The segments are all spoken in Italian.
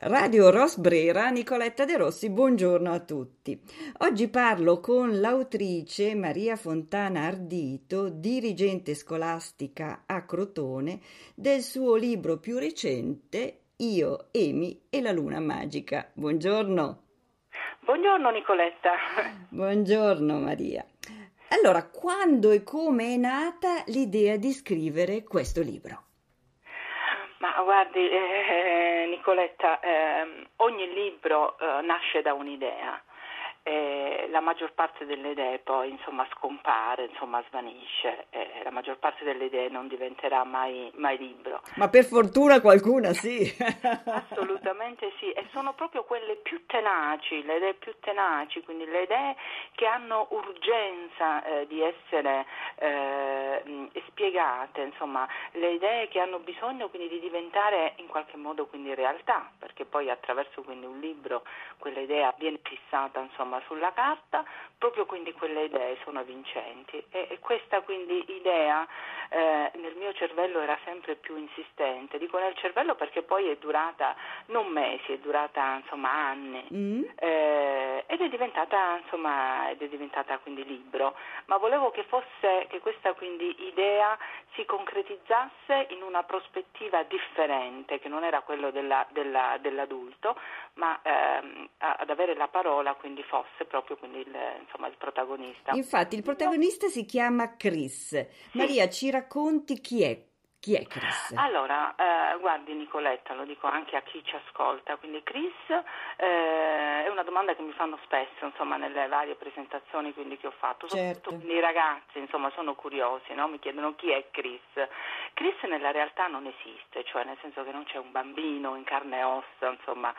Radio Rosbrera, Nicoletta De Rossi, buongiorno a tutti. Oggi parlo con l'autrice Maria Fontana Ardito, dirigente scolastica a Crotone, del suo libro più recente Io, Emi e la luna magica. Buongiorno. Buongiorno Nicoletta. Buongiorno Maria. Allora, quando e come è nata l'idea di scrivere questo libro? Guardi, eh, Nicoletta, eh, ogni libro eh, nasce da un'idea eh, la maggior parte delle idee poi insomma, scompare, insomma, svanisce, eh, la maggior parte delle idee non diventerà mai, mai libro. Ma per fortuna qualcuna sì. Assolutamente sì, e sono proprio quelle più tenaci, le idee più tenaci, quindi le idee che hanno urgenza eh, di essere eh, spiegate, insomma, le idee che hanno bisogno quindi di diventare in qualche modo quindi realtà, perché poi attraverso quindi un libro quella idea viene fissata insomma sulla carta, proprio quindi quelle idee sono vincenti. E, e questa quindi idea eh, nel mio cervello era sempre più insistente, dico nel cervello perché poi è durata non mesi, è durata insomma anni. Mm. eh, è diventata insomma ed è diventata quindi libro, ma volevo che fosse che questa quindi idea si concretizzasse in una prospettiva differente, che non era quello della, della, dell'adulto, ma ehm, ad avere la parola quindi fosse proprio quindi il, insomma, il protagonista. Infatti il protagonista si chiama Chris. Sì. Maria, ci racconti chi è chi è Chris? Allora, eh, guardi Nicoletta, lo dico anche a chi ci ascolta, quindi Chris eh, è una domanda che mi fanno spesso insomma, nelle varie presentazioni che ho fatto, certo. soprattutto i ragazzi insomma, sono curiosi, no? mi chiedono chi è Chris. Chris nella realtà non esiste, cioè nel senso che non c'è un bambino in carne e ossa, insomma,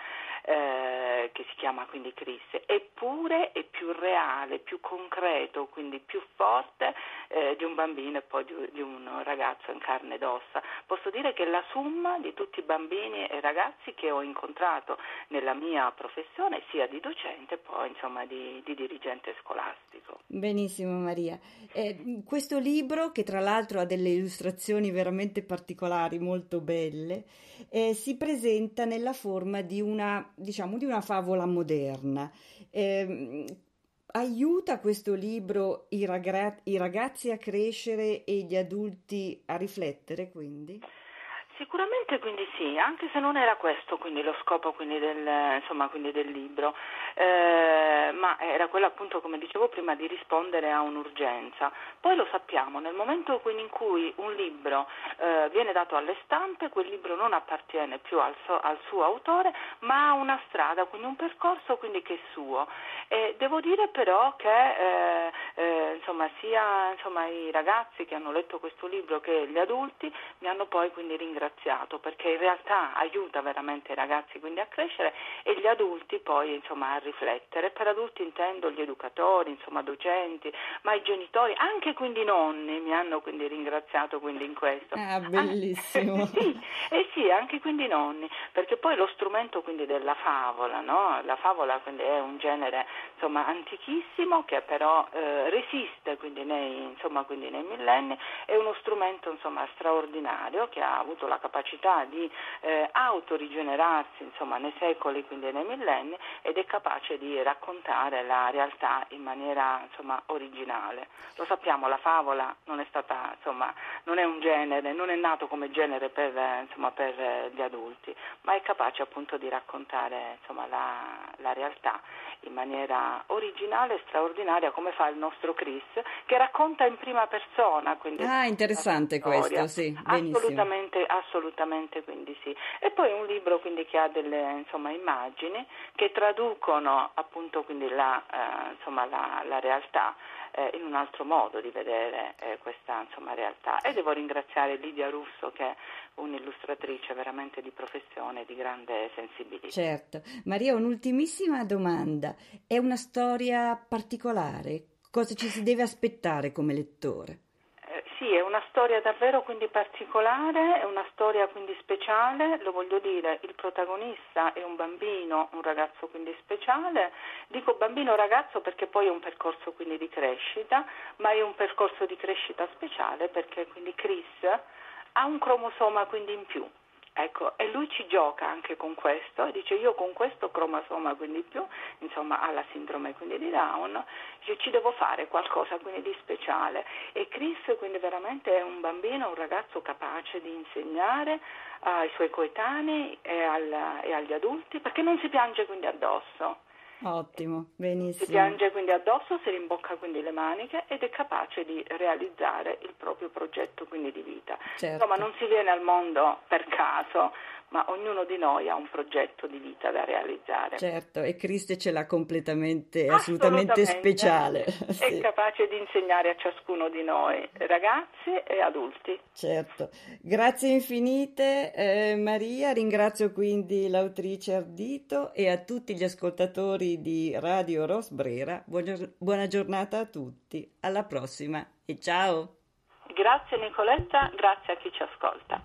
eh, che si chiama quindi Chris, eppure è più reale, più concreto, quindi più forte eh, di un bambino e poi di, di un ragazzo in carne ed ossa. Posso dire che la somma di tutti i bambini e ragazzi che ho incontrato nella mia professione, sia di docente poi insomma di, di dirigente scolastico. Benissimo Maria. Eh, questo libro, che tra l'altro ha delle illustrazioni veramente particolari, molto belle, eh, si presenta nella forma di una diciamo, di una favola moderna. Eh, aiuta questo libro i, ragra- i ragazzi a crescere e gli adulti a riflettere, quindi? Sicuramente quindi sì, anche se non era questo quindi lo scopo quindi del, insomma, quindi del, libro, eh, era quello appunto come dicevo prima di rispondere a un'urgenza. Poi lo sappiamo, nel momento in cui un libro eh, viene dato alle stampe, quel libro non appartiene più al, so, al, suo autore, ma ha una strada, quindi un percorso quindi che è suo. E devo dire però che eh, eh insomma, sia insomma, i ragazzi che hanno letto questo libro che gli adulti mi hanno poi quindi ringraziato perché in realtà aiuta veramente i ragazzi quindi a crescere e gli adulti poi insomma a riflettere. Per adulti intendo gli educatori, insomma docenti, ma i genitori, anche quindi i nonni mi hanno quindi ringraziato quindi in questo. Ah, bellissimo. sì, eh sì, anche quindi i nonni, perché poi lo strumento quindi della favola, no? La favola quindi è un genere insomma antichissimo che però eh, resiste quindi nei, insomma, quindi nei millenni, è uno strumento insomma straordinario che ha avuto la capacità di eh, autorigenerarsi insomma, nei secoli, quindi nei millenni, ed è capace di raccontare la realtà in maniera insomma, originale. Lo sappiamo, la favola non è, stata, insomma, non è un genere, non è nato come genere per, insomma, per gli adulti, ma è capace appunto di raccontare insomma, la, la realtà in maniera originale e straordinaria come fa il nostro Chris che racconta in prima persona. ah, interessante questo, sì, assolutamente, assolutamente quindi sì. E poi un libro quindi che ha delle insomma, immagini che traducono appunto quindi la, eh, insomma, la, la realtà eh, in un altro modo di vedere eh, questa insomma, realtà. E devo ringraziare Lidia Russo che è un'illustratrice veramente di professione e di grande sensibilità. Certo. Maria, un'ultimissima domanda. È una storia particolare? Cosa ci si deve aspettare come lettore? Sì, è una storia davvero quindi particolare, è una storia quindi speciale, lo voglio dire, il protagonista è un bambino, un ragazzo quindi speciale, dico bambino ragazzo perché poi è un percorso quindi di crescita, ma è un percorso di crescita speciale perché quindi Chris ha un cromosoma quindi in più Ecco, e lui ci gioca anche con questo dice io con questo cromosoma quindi più, insomma ha la sindrome quindi di Down, io ci devo fare qualcosa quindi di speciale e Chris quindi veramente è un bambino, un ragazzo capace di insegnare ai suoi coetanei e, al, e agli adulti perché non si piange quindi addosso. Ottimo, benissimo. Si piange quindi addosso, si rimbocca quindi le maniche ed è capace di realizzare il proprio progetto quindi di vita. Certo. Insomma, non si viene al mondo per caso, ma ognuno di noi ha un progetto di vita da realizzare. Certo, e Cristo ce l'ha completamente, assolutamente, assolutamente speciale. È sì. capace di insegnare a ciascuno di noi, ragazzi e adulti. Certo, grazie infinite eh, Maria, ringrazio quindi l'autrice Ardito e a tutti gli ascoltatori di Radio Rosbrera. Buona, buona giornata a tutti, alla prossima e ciao! Grazie Nicoletta, grazie a chi ci ascolta.